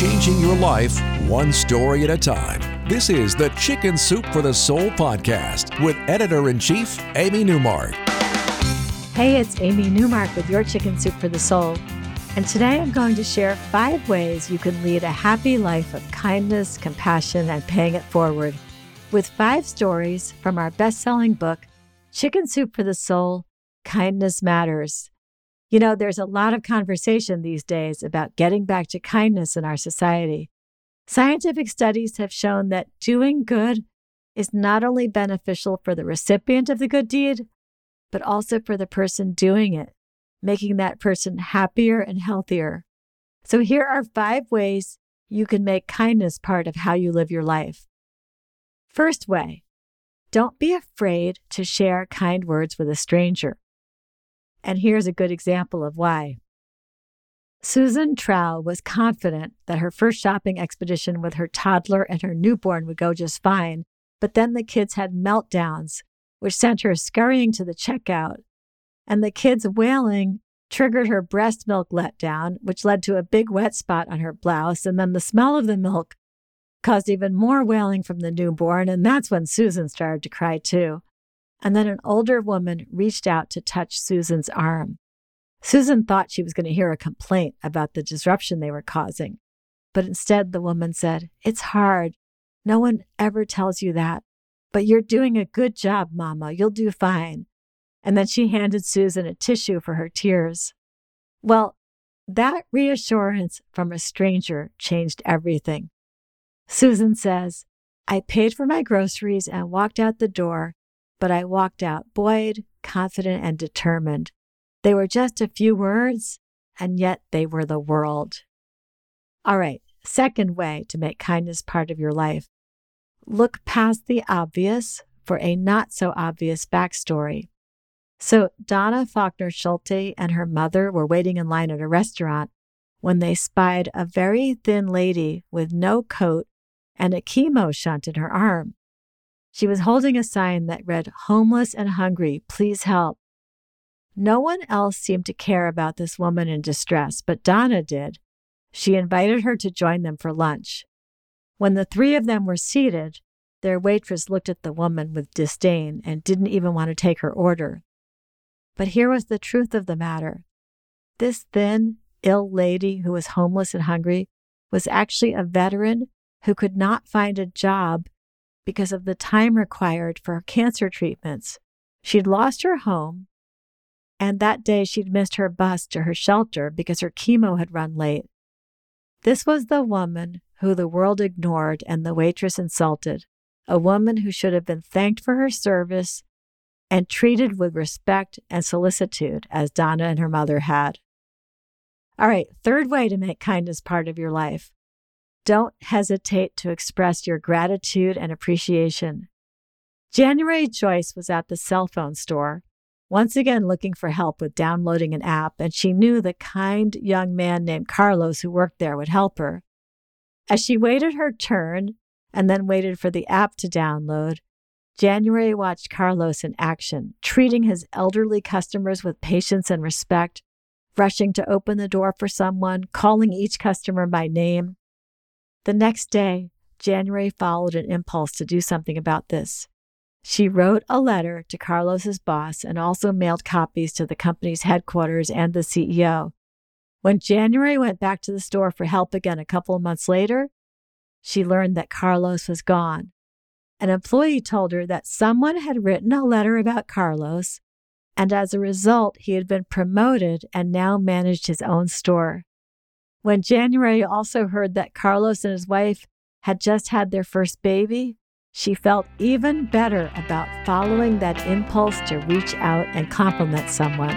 Changing your life one story at a time. This is the Chicken Soup for the Soul podcast with editor in chief, Amy Newmark. Hey, it's Amy Newmark with your Chicken Soup for the Soul. And today I'm going to share five ways you can lead a happy life of kindness, compassion, and paying it forward with five stories from our best selling book, Chicken Soup for the Soul Kindness Matters. You know, there's a lot of conversation these days about getting back to kindness in our society. Scientific studies have shown that doing good is not only beneficial for the recipient of the good deed, but also for the person doing it, making that person happier and healthier. So, here are five ways you can make kindness part of how you live your life. First way, don't be afraid to share kind words with a stranger. And here's a good example of why. Susan Trow was confident that her first shopping expedition with her toddler and her newborn would go just fine, but then the kids had meltdowns, which sent her scurrying to the checkout. And the kids wailing triggered her breast milk letdown, which led to a big wet spot on her blouse. And then the smell of the milk caused even more wailing from the newborn. And that's when Susan started to cry too and then an older woman reached out to touch Susan's arm. Susan thought she was going to hear a complaint about the disruption they were causing, but instead the woman said, It's hard. No one ever tells you that, but you're doing a good job, Mama. You'll do fine. And then she handed Susan a tissue for her tears. Well, that reassurance from a stranger changed everything. Susan says, I paid for my groceries and walked out the door but I walked out buoyed, confident, and determined. They were just a few words, and yet they were the world. All right, second way to make kindness part of your life look past the obvious for a not so obvious backstory. So, Donna Faulkner Schulte and her mother were waiting in line at a restaurant when they spied a very thin lady with no coat and a chemo shunt in her arm. She was holding a sign that read, Homeless and hungry, please help. No one else seemed to care about this woman in distress, but Donna did. She invited her to join them for lunch. When the three of them were seated, their waitress looked at the woman with disdain and didn't even want to take her order. But here was the truth of the matter. This thin, ill lady who was homeless and hungry was actually a veteran who could not find a job because of the time required for cancer treatments. She'd lost her home, and that day she'd missed her bus to her shelter because her chemo had run late. This was the woman who the world ignored and the waitress insulted, a woman who should have been thanked for her service and treated with respect and solicitude as Donna and her mother had. All right, third way to make kindness part of your life don't hesitate to express your gratitude and appreciation. January Joyce was at the cell phone store, once again looking for help with downloading an app, and she knew the kind young man named Carlos who worked there would help her. As she waited her turn and then waited for the app to download, January watched Carlos in action, treating his elderly customers with patience and respect, rushing to open the door for someone, calling each customer by name. The next day, January followed an impulse to do something about this. She wrote a letter to Carlos's boss and also mailed copies to the company's headquarters and the CEO. When January went back to the store for help again a couple of months later, she learned that Carlos was gone. An employee told her that someone had written a letter about Carlos, and as a result, he had been promoted and now managed his own store. When January also heard that Carlos and his wife had just had their first baby, she felt even better about following that impulse to reach out and compliment someone.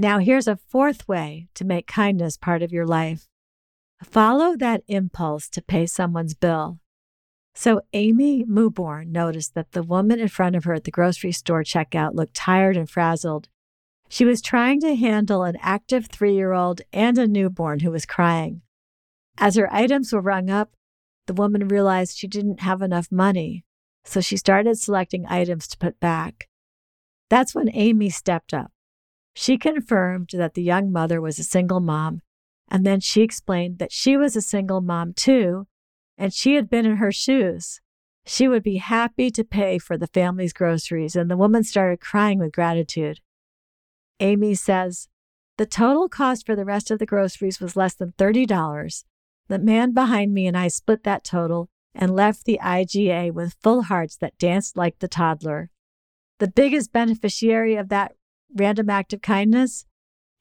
Now, here's a fourth way to make kindness part of your life follow that impulse to pay someone's bill. So, Amy Muborn noticed that the woman in front of her at the grocery store checkout looked tired and frazzled. She was trying to handle an active three year old and a newborn who was crying. As her items were rung up, the woman realized she didn't have enough money, so she started selecting items to put back. That's when Amy stepped up. She confirmed that the young mother was a single mom, and then she explained that she was a single mom too, and she had been in her shoes. She would be happy to pay for the family's groceries, and the woman started crying with gratitude. Amy says, The total cost for the rest of the groceries was less than $30. The man behind me and I split that total and left the IGA with full hearts that danced like the toddler. The biggest beneficiary of that random act of kindness?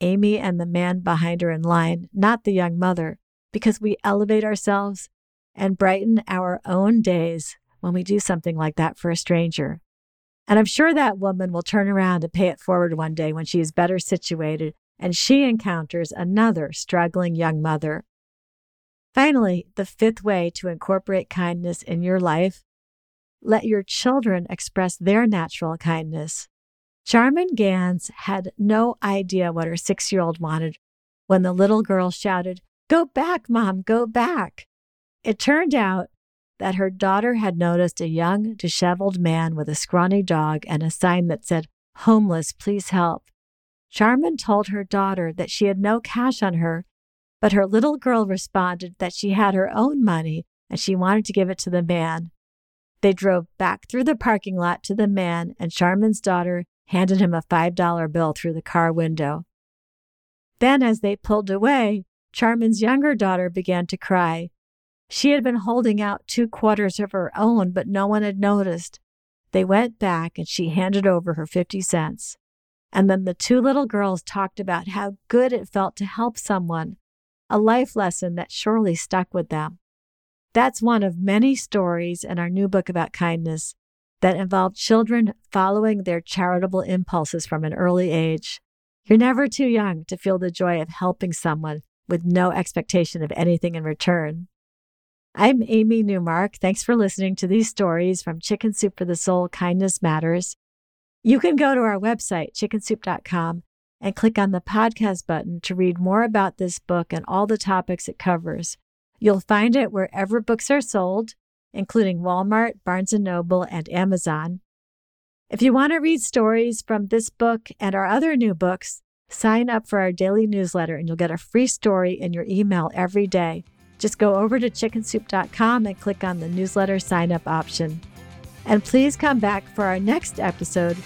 Amy and the man behind her in line, not the young mother, because we elevate ourselves and brighten our own days when we do something like that for a stranger. And I'm sure that woman will turn around and pay it forward one day when she is better situated and she encounters another struggling young mother. Finally, the fifth way to incorporate kindness in your life let your children express their natural kindness. Charmin Gans had no idea what her six year old wanted when the little girl shouted, Go back, Mom, go back. It turned out that her daughter had noticed a young, disheveled man with a scrawny dog and a sign that said, Homeless, please help. Charmin told her daughter that she had no cash on her, but her little girl responded that she had her own money and she wanted to give it to the man. They drove back through the parking lot to the man, and Charmin's daughter handed him a $5 bill through the car window. Then, as they pulled away, Charmin's younger daughter began to cry. She had been holding out two quarters of her own, but no one had noticed. They went back and she handed over her 50 cents. And then the two little girls talked about how good it felt to help someone, a life lesson that surely stuck with them. That's one of many stories in our new book about kindness that involve children following their charitable impulses from an early age. You're never too young to feel the joy of helping someone with no expectation of anything in return. I'm Amy Newmark. Thanks for listening to these stories from Chicken Soup for the Soul Kindness Matters. You can go to our website, chickensoup.com, and click on the podcast button to read more about this book and all the topics it covers. You'll find it wherever books are sold including Walmart, Barnes & Noble, and Amazon. If you want to read stories from this book and our other new books, sign up for our daily newsletter and you'll get a free story in your email every day. Just go over to chickensoup.com and click on the newsletter sign up option. And please come back for our next episode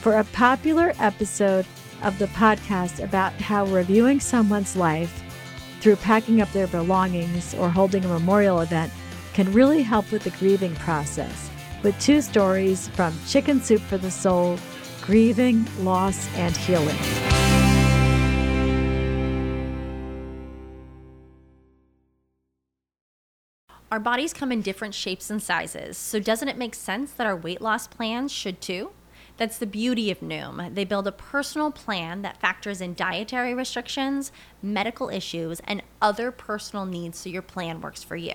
for a popular episode of the podcast about how reviewing someone's life through packing up their belongings or holding a memorial event can really help with the grieving process, with two stories from Chicken Soup for the Soul Grieving, Loss, and Healing. Our bodies come in different shapes and sizes, so doesn't it make sense that our weight loss plans should too? That's the beauty of Noom. They build a personal plan that factors in dietary restrictions, medical issues, and other personal needs so your plan works for you.